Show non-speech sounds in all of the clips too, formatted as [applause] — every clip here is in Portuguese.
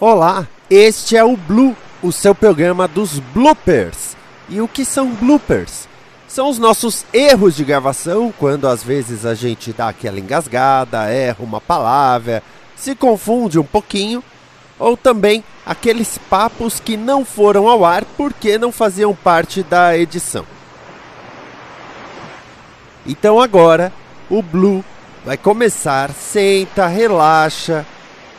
Olá, este é o Blue, o seu programa dos bloopers. E o que são bloopers? São os nossos erros de gravação, quando às vezes a gente dá aquela engasgada, erra uma palavra, se confunde um pouquinho, ou também aqueles papos que não foram ao ar porque não faziam parte da edição. Então agora, o Blue vai começar, senta, relaxa,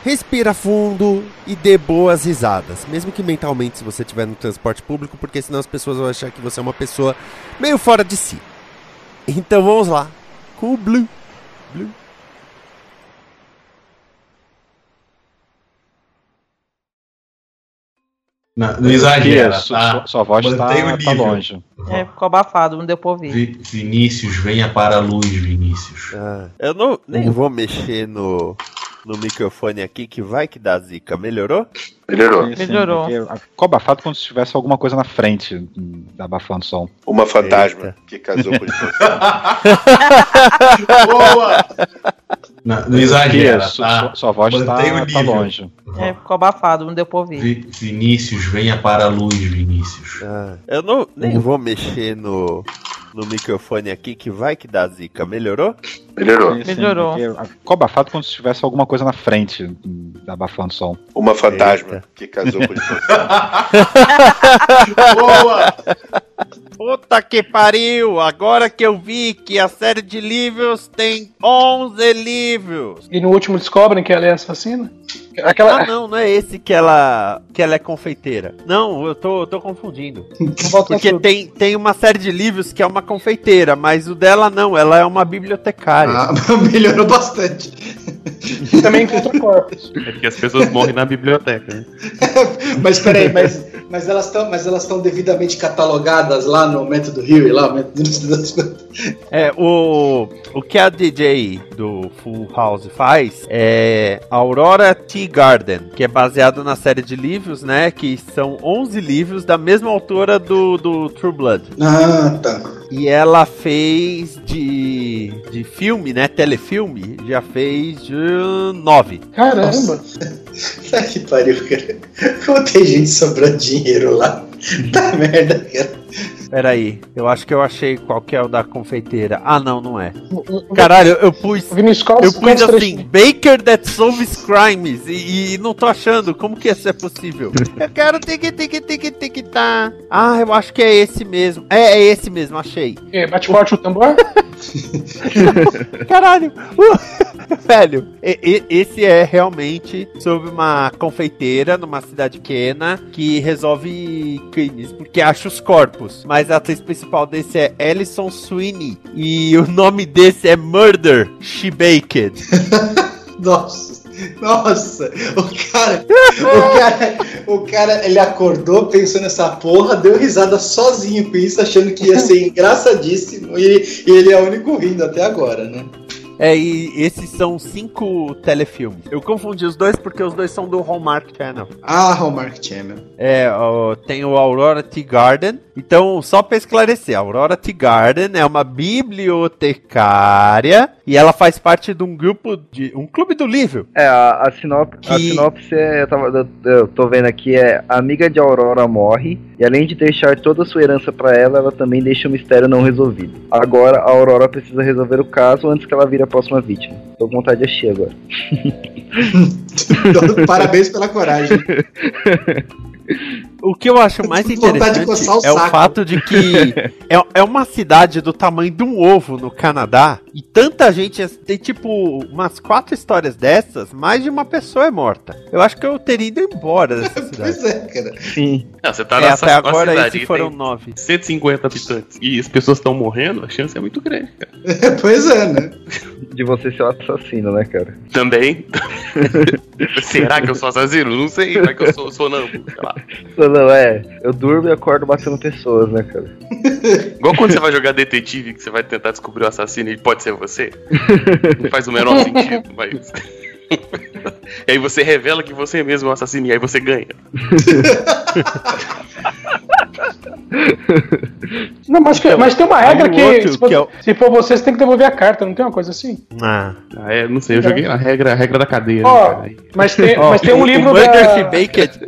respira fundo e dê boas risadas. Mesmo que mentalmente, se você estiver no transporte público, porque senão as pessoas vão achar que você é uma pessoa meio fora de si. Então vamos lá, com o Blue. Blue. Não, não exagera, Sua, tá? sua- voz tá, o tá nível. longe. É, ficou abafado, não deu pra ouvir. Vi- Vinícius, venha para a luz, Vinícius. Ah, eu não, nem vou mexer no, no microfone aqui que vai que dá zica. Melhorou? Melhorou. Sim, sim, Melhorou. Ficou abafado como se tivesse alguma coisa na frente abafando o som. Uma fantasma Eita. que casou com dois. [laughs] Boa! Não, não exagera, Sua, tá? sua- sua voz tá, o tá nível. longe. É, ficou abafado, não deu pra ouvir. Vi- Vinícius, venha para a luz, Vinícius. Ah, eu não, nem vou mexer no, no microfone aqui que vai que dá zica. Melhorou? Melhorou. Sim, sim, Melhorou. Ficou abafado como se tivesse alguma coisa na frente abafando o som. Uma fantasma Eita. que casou com dois. [laughs] [laughs] Boa! Puta que pariu! Agora que eu vi que a série de livros tem 11 livros. E no último descobrem que ela é assassina? Aquela. Ah, não, não é esse que ela que ela é confeiteira. Não, eu tô, eu tô confundindo. [laughs] volta Porque tem, tem uma série de livros que é uma confeiteira, mas o dela não, ela é uma bibliotecária. Ah, [laughs] melhorou bastante. também encontra corpos. É porque as pessoas morrem na biblioteca. Né? [laughs] mas peraí, mas, mas elas estão mas elas estão devidamente catalogadas lá no método Rio lá, o método [laughs] É, o, o que a DJ do Full House faz é Aurora Tea Garden, que é baseado na série de livros, né? Que são 11 livros da mesma autora do, do True Blood. Ah, tá. E ela fez de, de filme, né? Telefilme, já fez de 9. Caramba! [laughs] Tá que pariu, cara. Como tem gente sobrando dinheiro lá? Tá merda, cara. Peraí, eu acho que eu achei qual que é o da confeiteira. Ah, não, não é. Caralho, eu pus. Eu pus assim? Baker that solves crimes e, e não tô achando como que isso é possível. [laughs] eu quero tique tique tique tique tá. Ah, eu acho que é esse mesmo. É, é esse mesmo, achei. É, Bate forte o tambor? [laughs] Caralho. Uh, [laughs] Velho, e- e- esse é realmente sobre uma confeiteira numa cidade pequena que resolve crimes porque acha os corpos. Mas a atriz principal desse é Alison Sweeney e o nome desse é Murder She Baked. [laughs] Nossa. Nossa, o cara, o cara, o cara, ele acordou, pensou nessa porra, deu risada sozinho com isso, achando que ia ser engraçadíssimo e, e ele é o único rindo até agora, né? É, e esses são cinco telefilmes. Eu confundi os dois porque os dois são do Hallmark Channel. Ah, Hallmark Channel. É, ó, tem o Aurora Tea Garden. Então, só pra esclarecer, a Aurora Tea Garden é uma bibliotecária e ela faz parte de um grupo de um clube do livro. É, a, a, sinop, a Que- sinopse é, eu, tava- eu- eu tô vendo aqui, é a amiga de Aurora morre, e além de deixar toda a sua herança pra ela, ela também deixa um mistério não resolvido. Agora a Aurora precisa resolver o caso antes que ela vire a próxima vítima. Tô com vontade de assistir agora. [laughs] Parabéns pela coragem. [laughs] O que eu acho mais interessante o é o fato de que [laughs] é, é uma cidade do tamanho de um ovo no Canadá e tanta gente. Tem tipo umas quatro histórias dessas, mais de uma pessoa é morta. Eu acho que eu teria ido embora dessa [laughs] cidade. Pois é, cara. Sim. Não, você tá É, nessa até agora cidade esse que foram nove. 150 habitantes e as pessoas estão morrendo, a chance é muito grande, cara. [laughs] Pois é, né? De você ser o assassino, né, cara? Também. Será que eu sou assassino? Não sei, vai que eu sou sonâmbulo, sei lá. Não, é. Eu durmo e acordo batendo pessoas, né, cara? [laughs] Igual quando você vai jogar detetive, que você vai tentar descobrir o assassino e pode ser você. Não faz o menor sentido, [laughs] mas. e aí você revela que você mesmo é o assassino e aí você ganha. [laughs] Não, mas, que- mas tem uma regra que, outro se, for, que é o- se for você, você tem que devolver a carta, não tem uma coisa assim? Ah. Ah, é, não sei, eu joguei a regra, a regra da cadeia. Né? Aí- mas tem, [laughs] Ó, mas tem um o- livro da... Baked.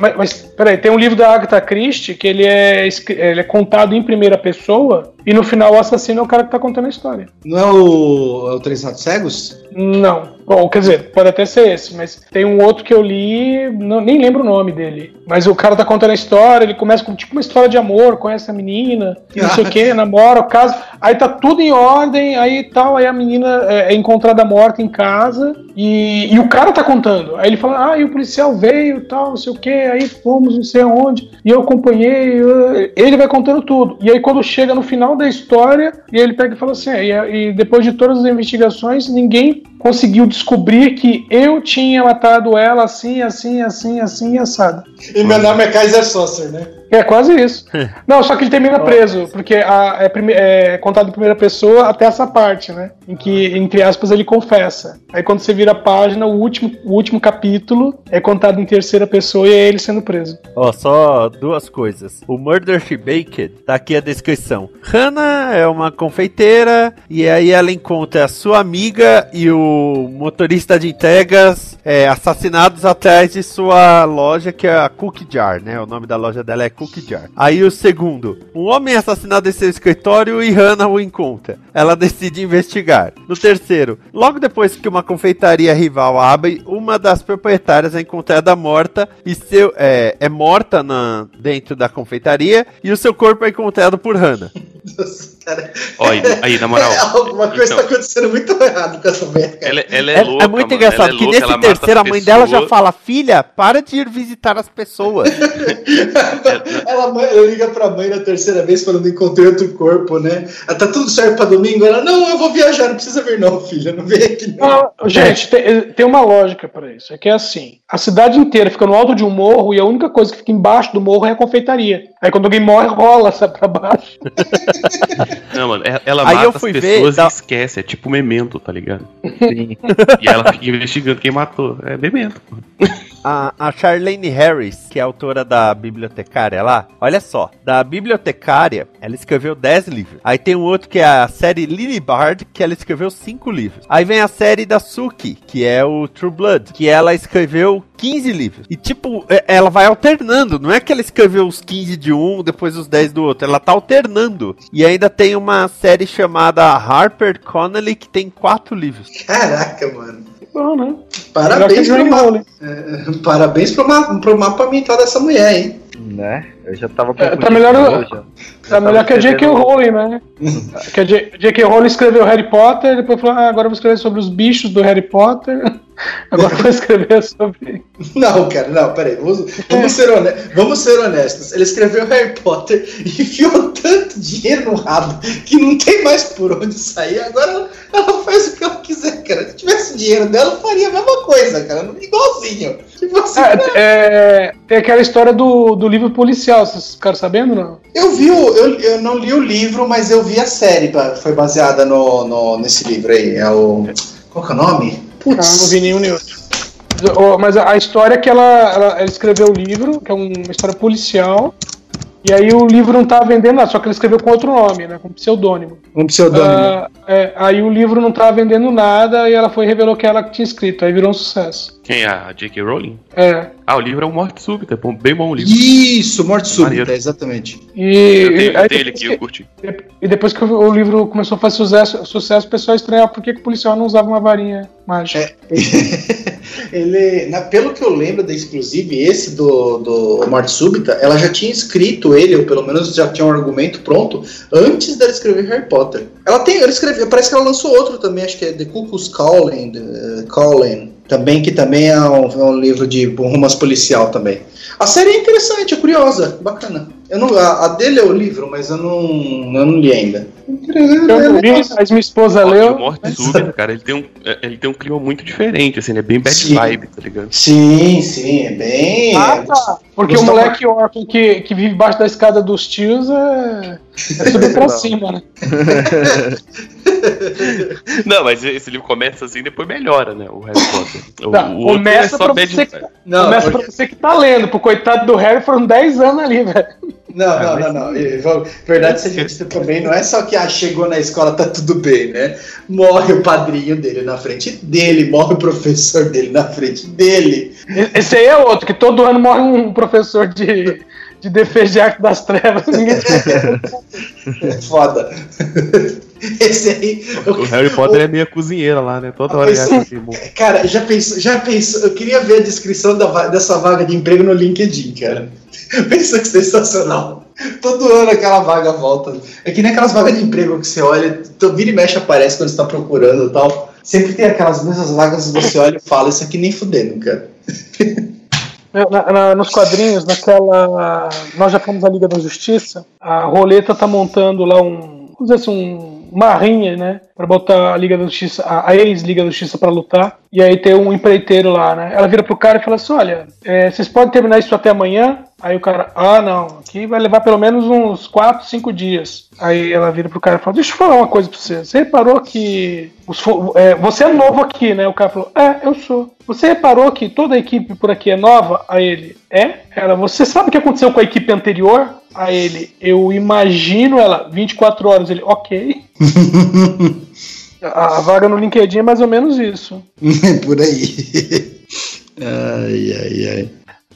Mas, mas, peraí, tem um livro da Agatha Christie que ele é, ele é contado em primeira pessoa e no final o assassino é o cara que tá contando a história. Não é o, é o Três Ratos Cegos? Não. Bom, quer dizer, pode até ser esse, mas tem um outro que eu li, não- nem lembro o nome dele. Mas o cara tá contando a história, ele começa com tipo uma história de amor, conhece a menina, não sei o que, [laughs] namora, casa. Aí tá tudo em ordem, aí tal, aí a menina é, é encontrada morta em casa e, e o cara tá contando. Aí ele fala, ah, e o policial veio tal, não sei o que, aí fomos não sei aonde, e eu acompanhei. eu- Ele vai contando tudo. E aí quando chega no final da história, e ele pega e fala assim, "É, e, e depois de todas as investigações, ninguém conseguiu descobrir que eu tinha matado ela assim, assim, assim, assim, assado. E meu nome é Kaiser Saucer, né? É quase isso. Não, só que ele termina preso, porque a- é, prime- é contado em primeira pessoa até essa parte, né? Em que, entre aspas, ele confessa. Aí quando você vira a página, o último, o último capítulo é contado em terceira pessoa e é ele sendo preso. Ó, só duas coisas. O Murder She Baked, tá aqui a descrição. Hannah é uma confeiteira e aí ela encontra a sua amiga e o motorista de entregas é, assassinados atrás de sua loja, que é a Cookie Jar, né? O nome da loja dela é Cookie Jar. Aí o segundo, um homem é assassinado em seu escritório e Hannah o encontra. Ela decide investigar. No terceiro, logo depois que uma confeitaria rival abre, uma das proprietárias é encontrada morta e seu é, é morta na, dentro da confeitaria e o seu corpo é encontrado por Hannah. Nossa, cara. Olha, aí, na moral. [laughs] Alguma coisa então. tá acontecendo muito errado com essa merda. cara. Ela, ela é, É, louca. é muito mano, engraçado ela é que louca, nesse terceiro a mãe dela já fala: Filha, para de ir visitar as pessoas. [laughs] ela, ela liga pra mãe na terceira vez falando encontrei outro corpo, né? Ah, tá tudo certo pra domingo? Ela, não, eu vou viajar, não precisa vir não, filha, não vem aqui não. Gente, tem, tem uma lógica pra isso. É que é assim: a cidade inteira fica no alto de um morro e a única coisa que fica embaixo do morro é a confeitaria. Aí quando alguém morre, rola, sabe, pra baixo. [laughs] Não, mano, ela- ela Aí mata eu fui as ver, pessoas dá- e esquece. É tipo memento, tá ligado? Sim. E ela fica investigando quem matou. É memento. pô. A, a Charlene Harris, que é autora da bibliotecária lá, olha só, da bibliotecária, ela escreveu 10 livros. Aí tem um outro que é a série Lily Bard, que ela escreveu 5 livros. Aí vem a série da Suki, que é o True Blood, que ela escreveu 15 livros. E tipo, é- ela vai alternando, não é que ela escreveu os 15 de um, depois os 10 do outro, ela tá alternando. E ainda tem uma série chamada Harper Connelly, que tem 4 livros. Caraca, mano. Bom, né? Parabéns pro, que ma é, parabéns pro, ma pro mapa mental dessa mulher, hein? Né? Eu já tava É, tá melhor hoje. Já Tá melhor que a J.K. Rowling, né? [laughs] que a J- J.K. Rowling escreveu Harry Potter, depois falou, ah, agora eu vou escrever sobre os bichos do Harry Potter. Agora vou escrever sobre. [laughs] Não, cara, não, peraí. Vamos, vamos, ser hone- vamos ser honestos. Ele escreveu Harry Potter [laughs] e enfiou tanto dinheiro no rabo que não tem mais por onde sair. Agora ela, faz o que ela quiser, cara. Se tivesse dinheiro dela, eu faria a mesma coisa, cara. Igualzinho. Tipo assim, É, é, tem aquela história do, do livro policial, vocês ficaram sabendo não? eu vi o. Eu, eu não li o livro, mas eu vi a série foi baseada no, no- nesse livro aí. É o. Qual que é o nome? Ah, não vi nenhum nem outro. Mas, a história é que ela, ela, ela escreveu o livro, que é um- uma história policial, e aí o livro não tá vendendo nada, só que ela escreveu com outro nome, né? Com pseudônimo. Um pseudônimo. Ah, é, aí o livro não tava vendendo nada e ela foi e revelou que ela que tinha escrito, aí virou um sucesso. Quem é a J.K. Rowling? É. Ah, o livro é o Morte Súbita. É bem bom o livro. Isso, Morte Súbita, Maneiro. exatamente. E, Eu tenho dele depois aqui, que- eu curti. E depois que o livro começou a fazer sucesso, sucesso o pessoal estranhava por que, que o policial não usava uma varinha mágica. [laughs] Ele, na- pelo que eu lembro da exclusive, esse do, do Morte Súbita, ela já tinha escrito ele, ou pelo menos já tinha um argumento pronto, antes dela escrever Harry Potter. Ela tem, ela escreveu, parece que ela lançou outro também, acho que é The Cuckoo's Calling, eh, Calling também, que também é um, é um livro de romance policial também. A série é interessante, é curiosa, bacana. Eu não, a, a dele é o livro, mas eu não, eu não li ainda. Eu não li, mas minha esposa O leu. Morte Súbita, cara, ele tem, um, é, ele tem um clima muito diferente, assim, ele é bem bad Sim. vibe, tá ligado? Sim, sim, é bem. Ah, tá. Porque Gustavo- o moleque órfão que, que vive embaixo da escada dos tios é, é subir pra cima, né? [laughs] Não, mas esse livro começa assim e depois melhora, né? O Harry Potter. O, Não, o outro começa é pra você vibe. Não, Começa porque- pra você que tá lendo. Pro coitado do Harry foram 10 anos ali, velho. Não, não, não, não. Vamos- Verdade seja [laughs] dita também, não é só que ah, chegou na escola, tá tudo bem, né? Morre o padrinho dele na frente dele, morre o professor dele na frente dele. Esse aí é outro, que todo ano morre um professor de, de defesa de arte das trevas. [laughs] Ninguém É foda. Esse aí. O Harry Potter é meia cozinheira lá, né? Toda hora morre. Cara, já pensou, já pensou? Eu queria ver a descrição da dessa vaga de emprego no LinkedIn, cara. Pensa que sensacional. Todo ano aquela vaga volta. É que nem aquelas vagas de emprego que você olha, tu vira e mexe aparece quando você tá procurando e tal. Sempre tem aquelas mesmas vagas que você olha e fala, isso aqui nem fudendo, cara. [laughs] Na- na- nos quadrinhos, naquela. Nós já fomos à Liga da Justiça, a Roleta tá montando lá um. Vamos dizer assim, um, uma rinha, né? Pra botar a Liga da Justiça, a ex-Liga da Justiça pra lutar. E aí tem um empreiteiro lá, né? Ela vira pro cara e fala assim: olha, é, vocês podem terminar isso até amanhã? Aí o cara, ah, não, aqui vai levar pelo menos uns 4, 5 dias. Aí ela vira pro cara e fala: Deixa eu falar uma coisa pra você. Você reparou que. os é, você é novo aqui, né? O cara falou: É, eu sou. Você reparou que toda a equipe por aqui é nova? A ele: É? Ela: Você sabe o que aconteceu com a equipe anterior? A ele: Eu imagino ela 24 horas. Ele: Ok. [laughs] A vaga no LinkedIn é mais ou menos isso. [laughs] Por aí. [laughs] ai, ai, ai.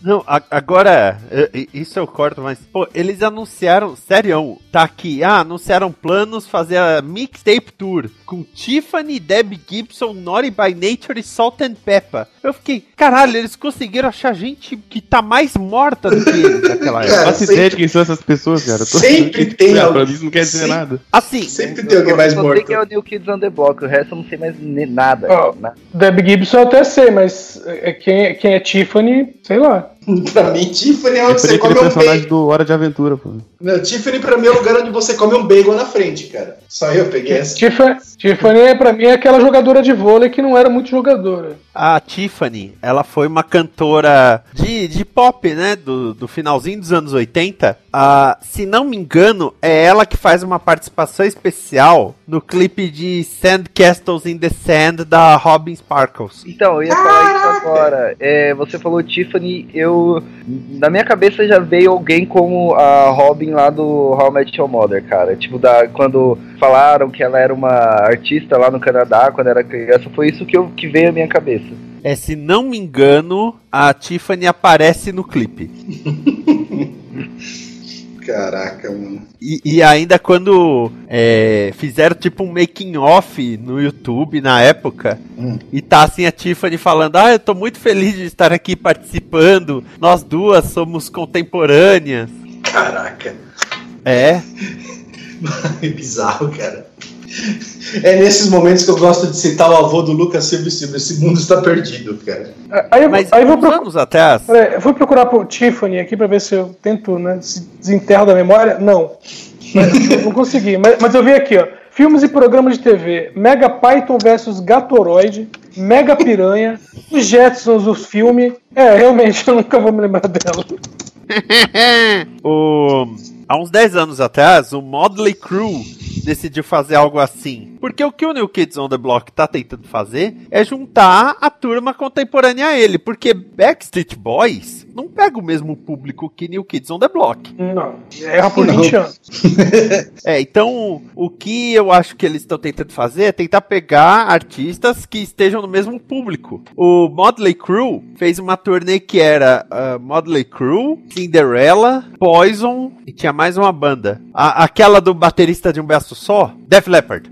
Não, a- agora, eh, eh, isso eu corto, mas, pô, eles anunciaram, sério, tá aqui, ah, anunciaram planos fazer a Mixtape Tour com Tiffany, Debbie Gibson, Naughty by Nature e Salt and Pepper. Eu fiquei, caralho, eles conseguiram achar gente que tá mais morta do que eles naquela Eu época. faço ideia de quem são essas pessoas, cara. Tô- Sempre tem É, alguém- Pra mim isso não quer dizer Sempre- nada. Assim, Sempre tem alguém Eu mais só morto. sei que é o New Kids on the Block, o resto eu não sei mais nada. Ó, Na- Debbie Gibson eu até sei, mas é, quem, quem é Tiffany, sei lá. [laughs] pra mim, Tiffany é É onde você aquele come um personagem bacon. do Hora de Aventura, pô. Não, Tiffany pra mim é o lugar onde você come um bacon na frente, cara. Só eu peguei essa. Tiffany, Tiffany pra mim é aquela jogadora de vôlei que não era muito jogadora. A Tiffany, ela foi uma cantora de, de pop, né? Do, do finalzinho dos anos 80. Ah, se não me engano, é ela que faz uma participação especial no clipe de Sand Castles in the Sand da Robin Sparkles. Então, eu ia falar isso agora. É, você falou Tiffany, eu. Na minha cabeça já veio alguém como a Robin lá do How I Met Your Mother, cara. Tipo, da, quando falaram que ela era uma artista lá no Canadá quando era criança, foi isso que, eu, que veio à minha cabeça. É, se não me engano, a Tiffany aparece no clipe. [laughs] Caraca, mano. E, e ainda quando é, fizeram tipo um making off no YouTube na época, Hum. e tá assim a Tiffany falando: Ah, eu tô muito feliz de estar aqui participando, nós duas somos contemporâneas. Caraca. É, [laughs] É bizarro, cara. É nesses momentos que eu gosto de citar o avô do Lucas Silva e Silva. Esse mundo está perdido, cara. Aí eu, mas aí vou uns procurar. anos atrás. Peraí, eu vou procurar por Tiffany aqui pra ver se eu tento, né? Se desenterro da memória. Não. Não consegui. Mas, mas eu vi aqui, ó. Filmes e programas de TV. Mega Python versus Gatoroid. Mega Piranha. Os Jetsons, o filme. É, realmente, eu nunca vou me lembrar dela. [laughs] o, há uns 10 anos atrás, o Modley Crew decidiu fazer algo assim. Porque o que o New Kids on the Block tá tentando fazer é juntar a turma contemporânea a ele. Porque Backstreet Boys não pega o mesmo público que New Kids on the Block. Não. Erra por Não. 20 anos. [laughs] É, então o que eu acho que eles estão tentando fazer é tentar pegar artistas que estejam no mesmo público. O Modley Crew fez uma turnê que era ah, Modley Crew, Cinderella, Poison e tinha mais uma banda. A- aquela do baterista de um braço só, Def Leppard.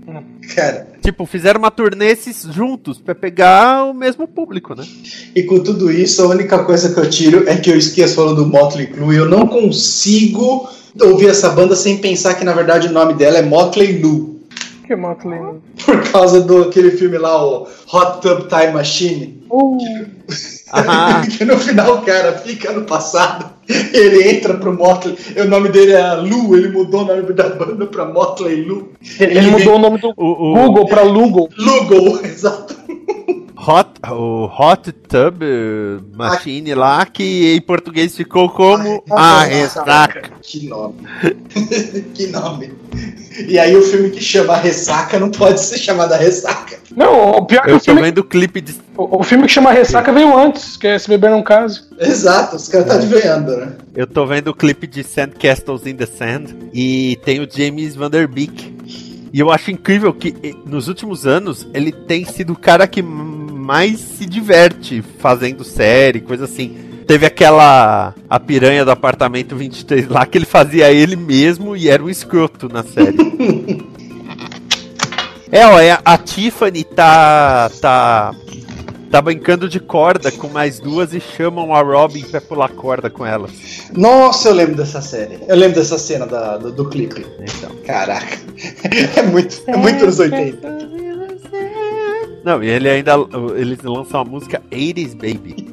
Cara, Tipo, fizeram uma turnê esses juntos pra pegar o mesmo público, né? e com tudo isso, a única coisa que eu tiro é que eu esqueço falando do Motley Crue e eu não consigo ouvir essa banda sem pensar que na verdade o nome dela é Motley Lue. Que Motley. Por causa do aquele filme lá, o Hot Tub Time Machine. Ah, que [laughs] no final o cara fica no passado, ele entra pro Motley, e o nome dele é Lu, ele mudou o nome da banda pra Motley Lu. Ele, ele mudou o nome do o, o Google pra Lugo. Lugo, [laughs] exato. Hot, o Hot Tub Machine lá, que em português ficou como a ressaca. Que nome. [laughs] que nome. E aí o filme que chama Ressaca não pode ser chamado a Ressaca. Não, o pior é que Eu o tô filme, vendo o clipe de. o, o filme que chama Ressaca veio antes, que é Se Beber Não Case. Exato, os caras tá adivinhando, né? Eu tô vendo o clipe de Sandcastles in the Sand e tem o James Van Der Beek. E eu acho incrível que eh, nos últimos anos ele tem sido o cara que mais se diverte fazendo série, coisa assim. Teve aquela. A piranha do apartamento 23 lá que ele fazia ele mesmo e era um escroto na série. [laughs] é, ó, é, a Tiffany tá. tá. tá brincando de corda com mais duas e chamam a Robin pra pular corda com elas. Nossa, eu lembro dessa série. Eu lembro dessa cena da- do, do clipe. Então. Caraca. [laughs] É muito, é muito anos 80. Não, e ele ainda. Eles lançam a música 80s Baby.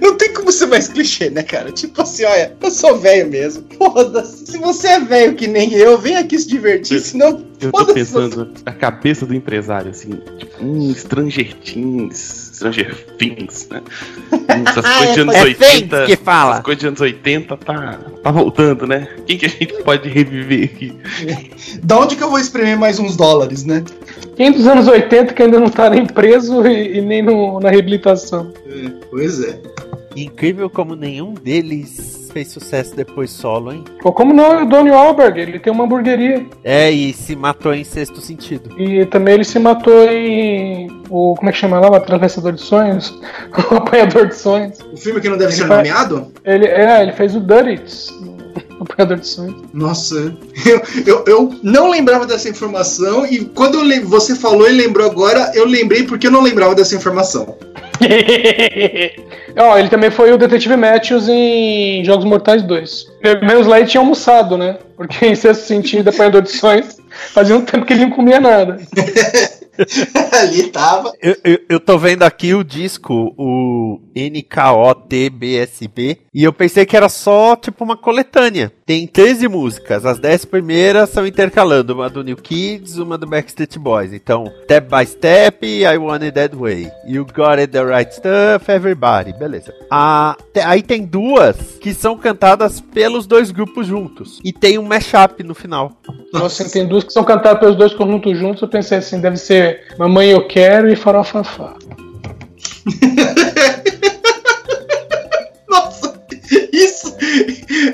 Não tem como ser mais clichê, né, cara? Tipo assim, olha, eu sou velho mesmo. Foda-se. Se você é velho que nem eu, vem aqui se divertir, senão. Eu tô pensando a cabeça do empresário, assim, tipo, um Stranger Things, Stranger Things, né? Hum, [laughs] Essas Ah, coisas de é, anos é 80. Things que fala. Essas coisas de anos 80 tá, tá voltando, né? Quem que a gente pode reviver aqui? [laughs] Da onde que eu vou espremer mais uns dólares, né? Quem dos anos 80 que ainda não tá nem preso e, e nem no- na reabilitação? Pois é. Incrível como nenhum deles fez sucesso depois solo, hein? Pô, como não? O Donnie Wahlberg, ele tem uma hamburgueria. É, e se matou em sexto sentido. E também ele se matou em. O, como é que chama lá? O Atravessador de Sonhos? [laughs] o Apanhador de Sonhos. O filme que não deve Ele ser faz- nomeado? Ele, é, ele fez o o [laughs] Apanhador de Sonhos. Nossa, eu, eu, eu não lembrava dessa informação e quando eu você falou e lembrou agora, eu lembrei porque eu não lembrava dessa informação. [laughs] Ó, ele também foi o Detetive Matthews em Jogos Mortais 2. Pelo menos lá ele tinha almoçado, né? Porque [laughs] em sexto sentido, apanhador de sonhos, fazia um tempo que ele não comia nada. [laughs] Ali tava. Eu, eu, eu tô vendo aqui o disco, o NKOTBSB, e eu pensei que era só tipo uma coletânea. Tem 13 músicas, as 10 primeiras são intercalando, uma do New Kids, uma do Backstreet Boys. Então, Step by Step, I Want It That Way, You Got It The Right Stuff, Everybody, beleza. Ah, te- aí tem duas que são cantadas pelos dois grupos juntos, e tem um mashup no final. Nossa, tem duas que são cantadas pelos dois conjuntos juntos. Eu pensei assim: deve ser Mamãe Eu Quero e Farofafá. [laughs] Nossa, isso.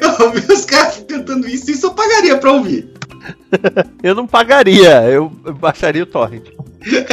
Eu ouvi os caras cantando isso, isso eu pagaria pra ouvir. Eu não pagaria, eu, baixaria o torrent.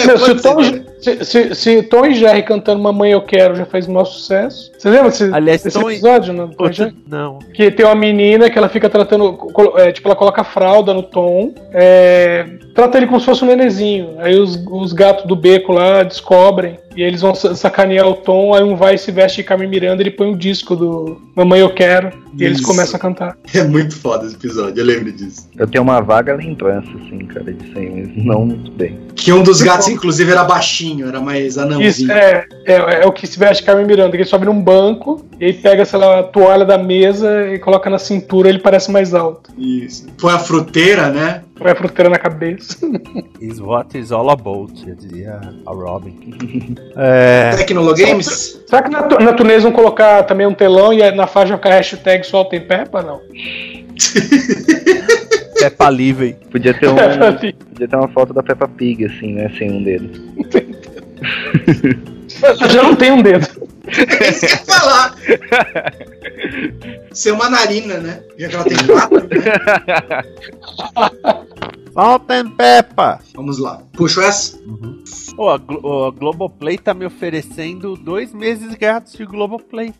Meu, se, pode o Tom, se, se- se Tom e Jerry cantando Mamãe Eu Quero já fez o maior sucesso. Você lembra desse, Aliás, desse Tom e- episódio? Tom e Outro- Jerry? Não. Que tem uma menina que ela fica tratando. é, tipo, ela coloca fralda no Tom, é, trata ele como se fosse um nenezinho. Aí os, os gatos do beco lá descobrem. E eles vão sa- sacanear o Tom. Aí um vai e se veste de Carmen Miranda ele põe o disco do Mamãe Eu Quero. E eles Isso. começam a cantar. É muito foda esse episódio, eu lembro disso. Eu tenho uma vaga lembrança, assim, cara, disso aí, mas não muito bem. Que um dos gatos, inclusive, era baixinho, era mais Isso, anãozinho. é, é, é o que se veste de Carmen Miranda, que ele sobe num banco e aí pega, sei lá, a toalha da mesa e coloca na cintura ele parece mais alto. Isso. Põe a fruteira, né? Põe a fruteira na cabeça. [laughs] Is what is all about, eu dizia a Robin. [laughs] é, Tecnologames? Será que na, na turnê eles vão colocar também um telão e na faixa ficar hashtag solta em Peppa? Não. [laughs] Peppa [laughs] Livre. Podia ter um. [laughs] Podia ter uma foto da Peppa Pig, assim, né? Sem um dedo. Eu já não tenho um dedo. Isso que eu ia falar. [laughs] Ser uma narina, né? Já que ela tem quatro, né? And Peppa. Vamos lá. Puxo essa? Ô, a, Glo o Globoplay tá me oferecendo dois meses grátis de Globoplay.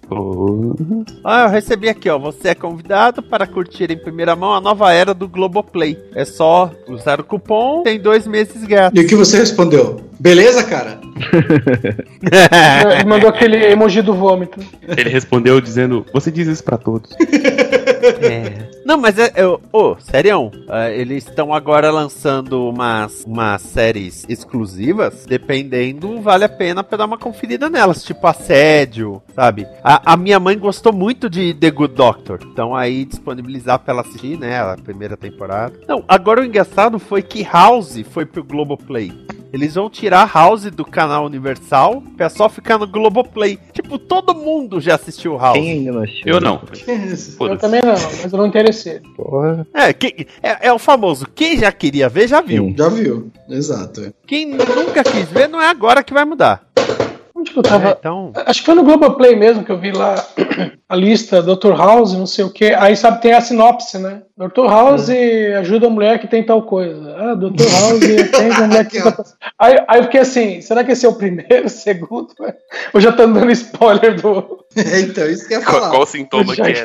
Ah, eu recebi aqui, ó. Você é convidado para curtir em primeira mão a nova era do Globoplay. É só usar o cupom, tem dois meses grátis. E o que você respondeu? Beleza, cara? [laughs] Ele mandou aquele emoji do vômito. Ele respondeu dizendo: Você diz isso pra todos. [laughs] É. Não, mas é. Ô, serião. é, eles estão agora lançando umas, umas séries exclusivas. Dependendo, vale a pena pra dar uma conferida nelas. Tipo Assédio, sabe? A, a minha mãe gostou muito de The Good Doctor. Então aí disponibilizar pra ela assistir, né? A primeira temporada. Não, agora o engraçado foi que House foi pro Globoplay. Eles vão tirar House do canal Universal pra só ficar no Globoplay. Tipo, todo mundo já assistiu House. Quem ainda não assistiu? Eu não. Eu também não, mas eu não interessei. Porra. É, que- é, é o famoso. Quem já queria ver, já viu. Já viu. Exato. Quem nunca quis ver, não é agora que vai mudar. Onde que eu tava? É, então. Acho que foi no Globoplay mesmo que eu vi lá [clears throat] a lista Dr. House, não sei o que. Aí sabe, tem a sinopse, né? Dr. House ajuda a mulher que tem tal coisa. Ah, Dr. House [laughs] tem a mulher que tem tal coisa. Aí, aí eu fiquei assim, será que esse é o primeiro, [laughs] segundo? Ou já tá dando spoiler do, [laughs] então, isso que eu ia Qual, falar. qual o do sintoma que é?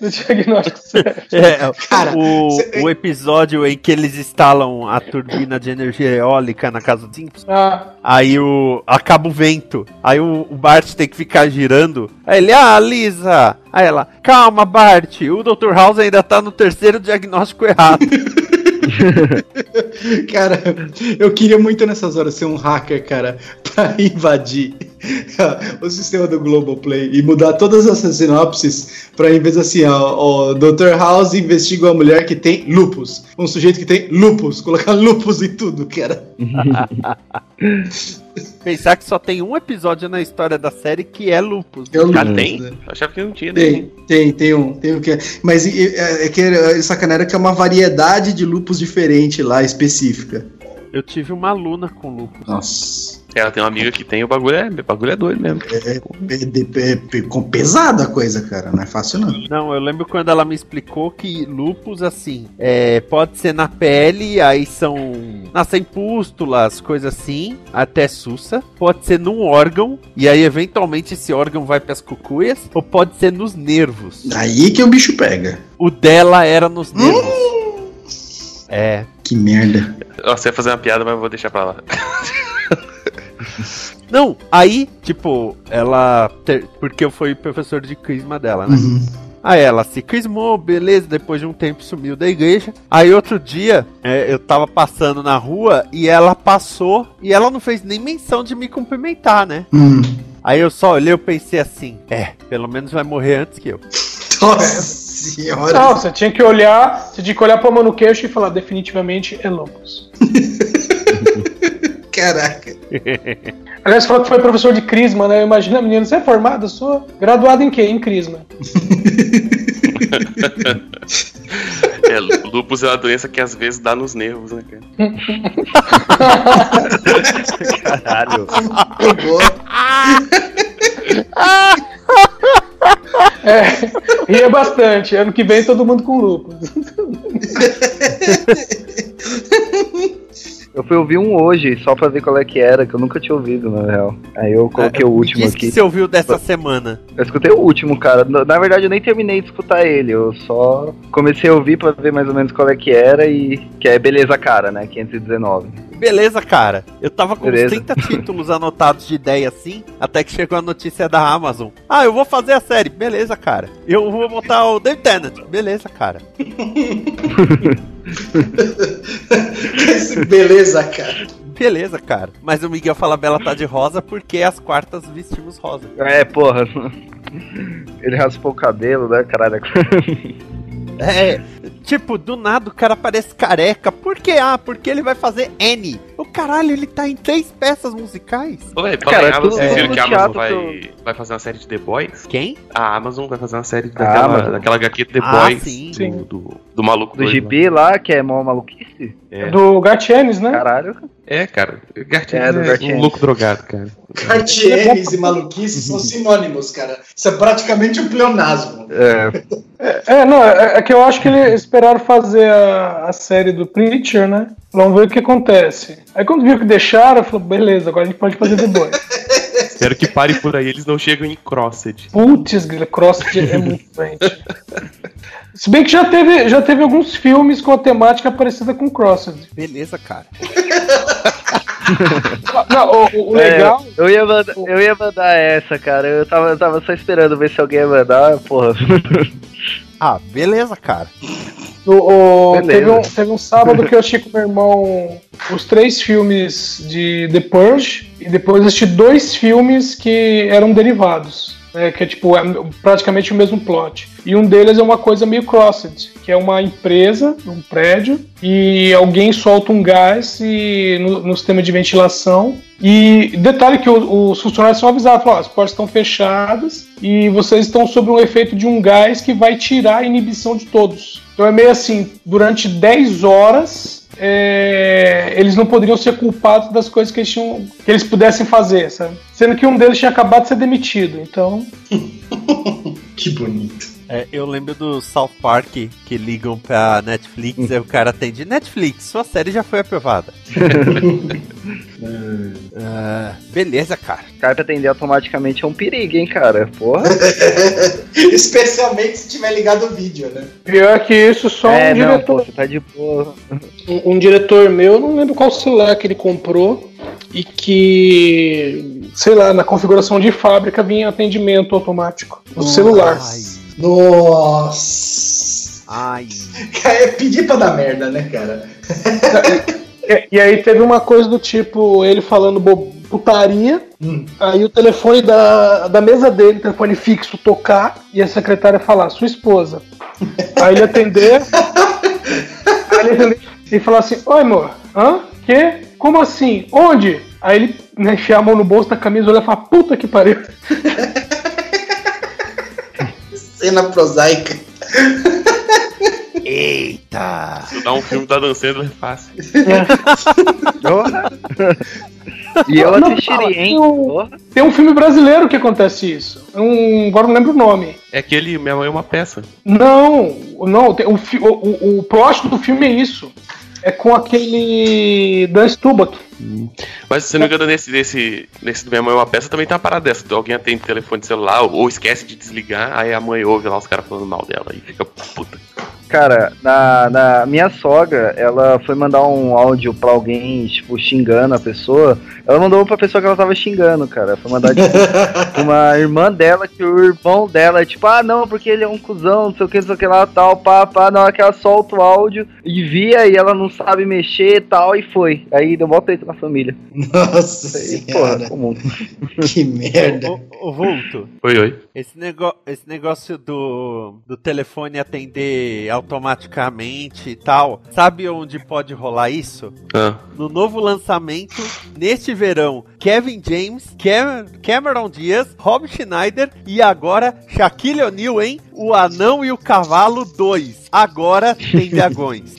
Do diagnóstico certo. É, Cara, o, cê- o episódio em que eles instalam a turbina de energia eólica na casa dos Simpsons. Ah, Aí o. acaba o vento. Aí o, o Bart tem que ficar girando. Aí ele, ah, Lisa! Aí ela, calma, Bart, o Dr. House ainda tá no terceiro diagnóstico errado. [laughs] [laughs] Cara, eu queria muito nessas horas ser um hacker, cara, pra invadir [laughs] o sistema do Globoplay e mudar todas essas sinopses pra em vez assim, ó, o Dr. House investiga uma mulher que tem lupus, um sujeito que tem lupus, colocar [laughs] lupus em tudo, cara. [laughs] Pensar que só tem um episódio na história da série que é lupus. É o Ah, lupus, tem? né? Achava que não tinha, né? Tem, tem, tem um, tem um que é. Mas é, é que é sacanera que é uma variedade de lupus diferente lá, específica. Eu tive uma aluna com lupus. Nossa. Ela tem uma amiga que tem, o bagulho é, o bagulho é doido mesmo. É, é, é, é, com pesada a coisa, cara. Não é fácil, não. Não, eu lembro quando ela me explicou que lupus, assim, é, pode ser na pele, aí são. Nascem pústulas, coisas assim, até sussa. Pode ser num órgão, e aí eventualmente esse órgão vai pras cucuias. Ou pode ser nos nervos. Aí que o bicho pega. O dela era nos nervos. É. Que merda. Nossa, eu ia fazer uma piada, mas eu vou deixar pra lá. [laughs] [laughs] Não, aí, tipo, ela. ter- Porque eu fui professor de crisma dela, né? Uhum. Aí ela se crismou, beleza, depois de um tempo sumiu da igreja. Aí outro dia, é, eu tava passando na rua e ela passou e ela não fez nem menção de me cumprimentar, né? Hum. Aí eu só olhei e pensei assim, é, pelo menos vai morrer antes que eu. [laughs] Nossa senhora. não, você tinha que olhar, você tinha que olhar pra mão no queixo e falar, definitivamente é lupus. [laughs] Caraca. Aliás, você falou que foi professor de Crisma, né? Imagina, menino, você é formado? Eu sou graduado em quê? Em Crisma. [laughs] É, lupus é uma doença que às vezes dá nos nervos, né, cara? Caralho. [laughs] É, ria bastante. Ano que vem todo mundo com lupus. [laughs] Eu fui ouvir um hoje, só pra ver qual é que era, que eu nunca tinha ouvido, na real. Aí eu coloquei o último Diz aqui. que você ouviu dessa semana. Eu escutei o último, cara. Na na verdade, eu nem terminei de escutar ele. Eu só comecei a ouvir pra ver mais ou menos qual é que era e. Que é Beleza Cara, né? 519. Beleza, cara. Eu tava com uns Beleza. 30 [laughs] títulos anotados de ideia assim, até que chegou a notícia da Amazon. Ah, eu vou fazer a série. Beleza, cara. Eu vou botar o David Tennant. Beleza, cara. [laughs] Beleza, cara. Beleza, cara. Mas o Miguel Falabella tá de rosa porque as quartas vestimos rosa. É, porra. Ele raspou o cabelo, né, caralho? É, tipo, do nada o cara parece careca. Por quê? Ah, porque ele vai fazer N. O caralho, ele tá em três peças musicais. Ô, velho, Cara, é Amazon, vocês viram que a Amazon vai, vai fazer uma série de The Boys? Quem? A Amazon vai fazer uma série daquela, Amazon. daquela HQ The Ah, Boys sim. do, do, do maluco Do doido gibi lá, que é mó maluquice. É. Do Gartienes, né? Caralho. lá. É, cara. Gartienes É, é, Gartienes. um louco drogado, cara. Cartienes e maluquice são sinônimos, cara. Isso é praticamente um pleonasmo. É. [laughs] É, não, é, é que eu acho que eles esperaram fazer a, a série do Preacher, né? Vamos ver o que acontece. Aí quando viu que deixaram, falou, beleza, agora a gente pode fazer The Boy. Espero que pare por aí, eles não chegam em Crossed. Putz, CrossFit é muito doente. [laughs] Se bem que já teve, já teve alguns filmes com a temática parecida com CrossFit. Beleza, cara. [laughs] [laughs] Não, o, o É, legal. eu, ia mandar, eu ia mandar essa, cara. Eu tava, eu tava só esperando ver se alguém ia mandar, porra. [laughs] Ah, beleza, cara. O, o- Beleza. teve, um, teve um sábado que eu assisti com meu irmão os três filmes de The Purge e depois assisti dois filmes que eram derivados. Né, que é tipo é praticamente o mesmo plot. E um deles é uma coisa meio crossed, que é uma empresa, um prédio, e alguém solta um gás e, no, no sistema de ventilação. E detalhe que os funcionários são avisados, falam, as portas estão fechadas e vocês estão sob o efeito de um gás que vai tirar a inibição de todos. Então é meio assim, durante 10 horas é, eles não poderiam ser culpados das coisas que eles, tinham, que eles pudessem fazer, sabe? Sendo que um deles tinha acabado de ser demitido, então. [laughs] Que bonito. É, eu lembro do South Park que ligam pra Netflix e o cara atende Netflix, sua série já foi aprovada. Ah, [laughs] beleza, cara. Cara, pra atender automaticamente é um perigo, hein, cara. Porra. [laughs] Especialmente se tiver ligado o vídeo, né? Pior que isso, só é, um não, diretor. pô, você tá de boa. um, um diretor meu, não lembro qual celular que ele comprou, e que, sei lá, na configuração de fábrica vinha atendimento automático no celular. Nossa. Ai. É pedir pra dar merda, né, cara? E, [laughs] e aí teve uma coisa do tipo, ele falando putaria, aí o telefone da, da mesa dele, telefone fixo, tocar, e a secretária falar, sua esposa. Aí ele atender, [laughs] aí ele atender e falar assim, oi amor, hã? Que? Como assim? Onde? Aí ele né, enfiar a mão no bolso da camisa, olhar e falar, puta que pariu. [laughs] Cena prosaica. Eita! Estudar um filme da Dan Sandler é fácil. [laughs] E eu Não, assistiria, fala, hein? Tem um, tem um filme brasileiro que acontece isso. Um, agora não lembro o nome. É aquele Minha Mãe é uma Peça. Não, não, tem- o, o, o, o plot do filme é isso. É com aquele Dan Stubach. Mas se não me engano, nesse, nesse, nesse do Minha Mãe é uma Peça também tem uma parada dessa. Alguém atende telefone celular ou, ou esquece de desligar, aí a mãe ouve lá os caras falando mal dela e fica puta. Cara, na, na minha sogra, ela foi mandar um áudio pra alguém, tipo, xingando a pessoa. Ela mandou pra pessoa que ela tava xingando, cara. Foi mandar, tipo, pra [laughs] uma irmã dela, que o irmão dela é tipo, ah, não, porque ele é um cuzão, não sei o que, não sei o que lá, tal, pá, pá. Na hora que ela solta o áudio, envia e ela não sabe mexer e tal, e foi. Aí deu mó treta na família. Nossa Aí, senhora. porra, comum. [laughs] Que merda. Ô, ô, Vulto, Oi, oi. esse, nego esse negócio do, do telefone atender automaticamente e tal, sabe onde pode rolar isso? Ah. No novo lançamento, neste verão, Kevin James, Cam Cameron Diaz, Rob Schneider e agora Shaquille O'Neal, hein? O Anão e o Cavalo 2. Agora tem [laughs] dragões.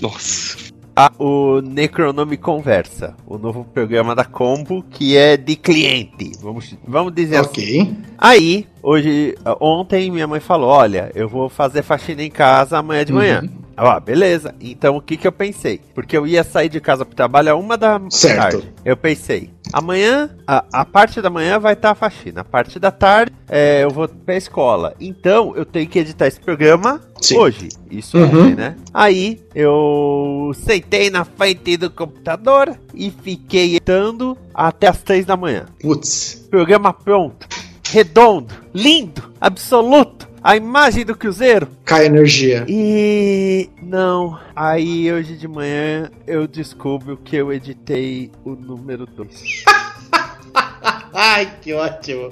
Nossa. Ah, o Necronome Conversa, o novo programa da Combo, que é de cliente. Vamos, vamos dizer assim. Ok. Aí, hoje, ontem minha mãe falou: Olha, eu vou fazer faxina em casa amanhã de manhã. Ah, beleza. Então o que que eu pensei? Porque eu ia sair de casa pro trabalho a uma da Certo. tarde. Eu pensei, amanhã, a, a parte da manhã vai estar a faxina. A parte da tarde, é, eu vou pra escola. Então eu tenho que editar esse programa Sim. hoje. Isso Uhum. ontem, né? Aí eu sentei na frente do computador e fiquei editando até as três da manhã. Putz. Programa pronto, redondo, lindo, absoluto. A imagem do Cruzeiro. Cai energia. E não. Aí hoje de manhã eu descubro que eu editei o número 2. [laughs] Ai, que ótimo.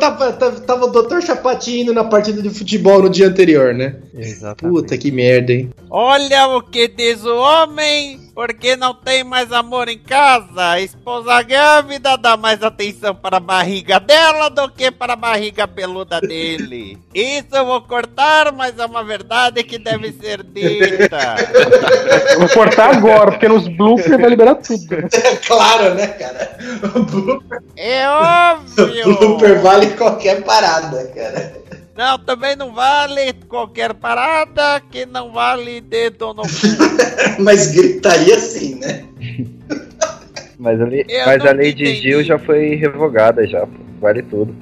tava, [laughs] tava, tava o Dr. Chapatinho indo na partida de futebol no dia anterior, né? Exatamente. Puta que merda, hein? Olha o que diz o homem, porque não tem mais amor em casa. A esposa grávida dá mais atenção para a barriga dela do que para a barriga peluda dele. [laughs] Isso eu vou cortar, mas é uma verdade que deve ser dita. Eu vou cortar agora, porque nos bloopers vai liberar tudo. claro, né, cara? O blooper, É o óbvio. blooper vale qualquer parada, cara. Não, também não vale qualquer parada que não vale dedo no cu. [laughs] Mas gritaria sim, né? [laughs] Mas a lei, mas a lei de. Gil já foi revogada já. Vale tudo.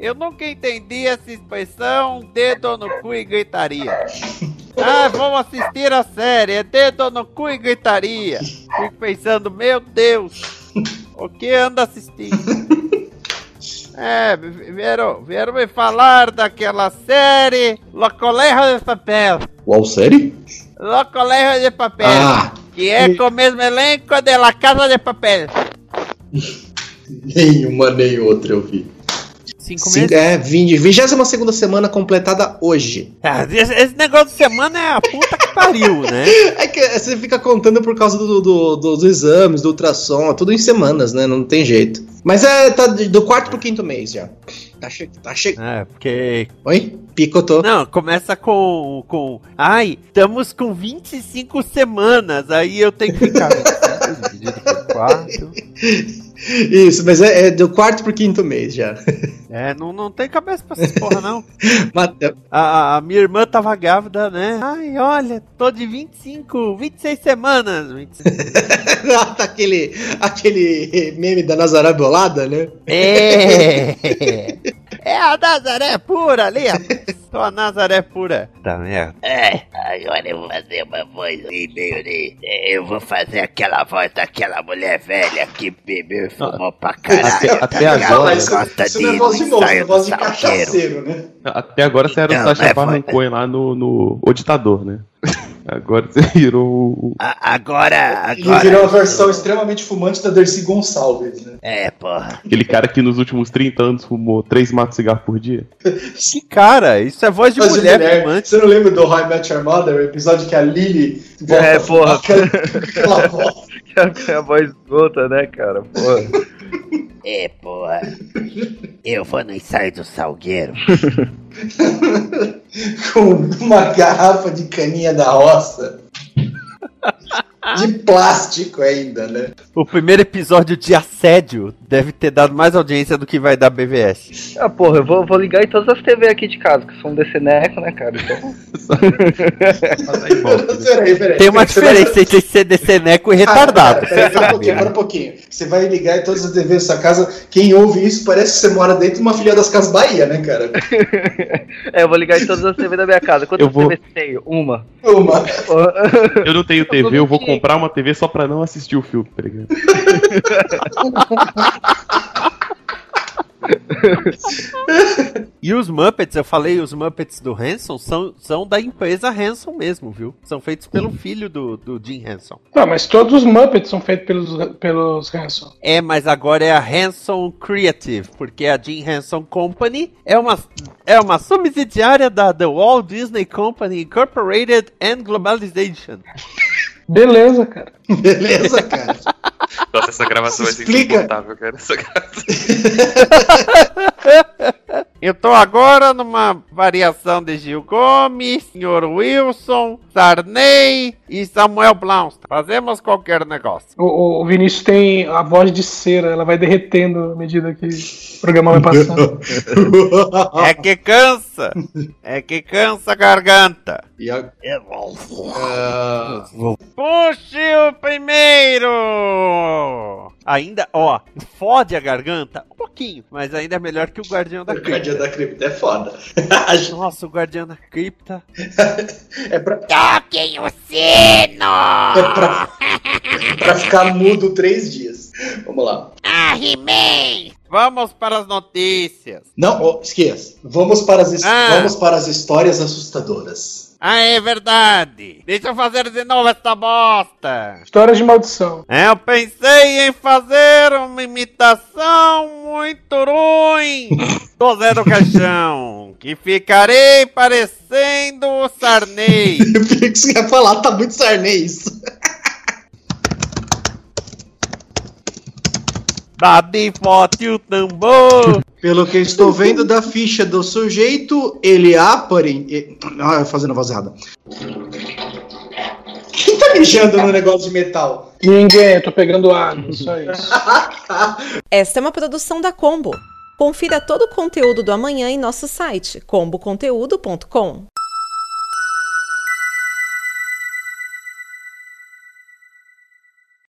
Eu nunca entendi essa expressão dedo no cu e gritaria. Ah, vamos assistir a série, é dedo no cu e gritaria. Fico pensando, meu Deus, o que anda assistindo? É, vieram, vieram me falar daquela série Lo Colegio de Papel. Qual série? Lo Colegio de Papel. Ah. Que é com o mesmo elenco de La Casa de Papel. [laughs] Nenhuma nem outra eu vi. Cinco Cinco, é, 20, 22 semana completada hoje. Ah, esse, negócio de semana é a puta que pariu, [laughs] né? É que você fica contando por causa do, do- do- dos exames, do ultrassom, é tudo em semanas, né? Não tem jeito. Mas é tá do quarto pro quinto mês já. Tá chegando. Tá che... É, porque. Oi? Picotou. Não, começa com. com. Ai, estamos com 25 semanas. Aí eu tenho que ficar 25 dividido por 4. Isso, mas é, é do quarto pro quinto mês já. [laughs] É, não, não tem cabeça pra essas porra, não. [laughs] A, a- minha irmã tava grávida, né? Ai, olha, tô de 25, 26 semanas. 25. Ah, tá aquele, aquele meme da Nazaré bolada, né? É! [laughs] É a Nazaré pura ali. Só a Nazaré pura. Tá merda. É, agora eu vou fazer uma voz aí meio de. Eu vou fazer aquela voz daquela mulher velha que bebeu e fumou pra caralho. Até- agora- gosta isso de não é voz de é voz de cachaceiro, né? Até agora você era o Sacha é Baron. Cohen lá no, no O Ditador, né? Agora você [laughs] virou o. A- Agora, Ele agora. virou a versão extremamente fumante da Dercy Gonçalves, né? É, porra. Aquele cara que nos últimos 30 anos fumou 3 matos de cigarro por dia. Que cara, isso é voz de de mulher, mulher. fumante. Você não lembra do How I Met Your Mother, o episódio que a Lily volta É, a porra. [laughs] aquela, [laughs] aquela voz? É a voz gota, né, cara? Porra. É, porra. Eu vou no ensaio do salgueiro. [laughs] com uma garrafa de caninha da roça. [laughs] De plástico ainda, né? O primeiro episódio de assédio deve ter dado mais audiência do que vai dar BVS. Ah, porra, eu vou, vou ligar em todas as TV aqui de casa, que são desse neco, né, cara? Então. [laughs] Peraí, peraí. Tem uma diferença entre ser deceneco e retardado. Ah, peraí, pera um pouquinho, pera um pouquinho. Você vai ligar em todas as TVs da sua casa. Quem ouve isso parece que você mora dentro de uma filial das Casas Bahia, né, cara? [laughs] É, eu vou ligar em todas as TV da minha casa. Quantas Eu vou- TV você tem? Uma. Uma. Eu não tenho TV, eu vou comprar uma TV só pra não assistir o filme, tá ligado? [laughs] E os Muppets, eu falei, os Muppets do Hanson são, são da empresa Hanson mesmo, viu? São feitos pelo filho do, do Jim Henson. Não, mas todos os Muppets são feitos pelos, pelos Hanson. É, mas agora é a Hanson Creative, porque a Jim Henson Company é uma, é uma subsidiária da The Walt Disney Company Incorporated and Globalization. [laughs] Beleza, cara. [laughs] Beleza, cara. Nossa, essa gravação vai ser insuportável, cara. Essa gravação. [laughs] Eu tô agora numa variação de Gil Gomes, Sr. Wilson, Sarney e Samuel Blount. Fazemos qualquer negócio. O, o- o Vinícius tem a voz de cera, ela vai derretendo à medida que o programa vai passando. [laughs] É que cansa. É que cansa a garganta. E a- vou. ah, Puxe o primeiro! Ainda, ó, fode a garganta um pouquinho, mas ainda é melhor que o Guardião da o Guardião Cripta. da Cripta é foda. Nossa, o Guardião da Cripta. [laughs] É pra, Toquem o sino! é pra, pra ficar mudo três dias. Vamos lá. Ah, He-Man! Vamos para as notícias. Não, ó, esqueça. Vamos para, as Ah. vamos para as histórias assustadoras. Ah, é verdade. Deixa eu fazer de novo essa bosta. Histórias de maldição. É, Eu pensei em fazer uma imitação muito ruim do Zé do Caixão, que ficarei parecendo o Sarney. [laughs] Eu pensei que você ia falar, tá muito sarney isso. Dá de forte o tambor. Pelo que eu estou vendo da ficha do sujeito, ele aparem... Ah, fazendo a voz errada. Quem tá mijando no negócio de metal? Ninguém, eu tô pegando água, só isso. [laughs] Esta é uma produção da Combo. Confira todo o conteúdo do amanhã em nosso site comboconteúdo.com.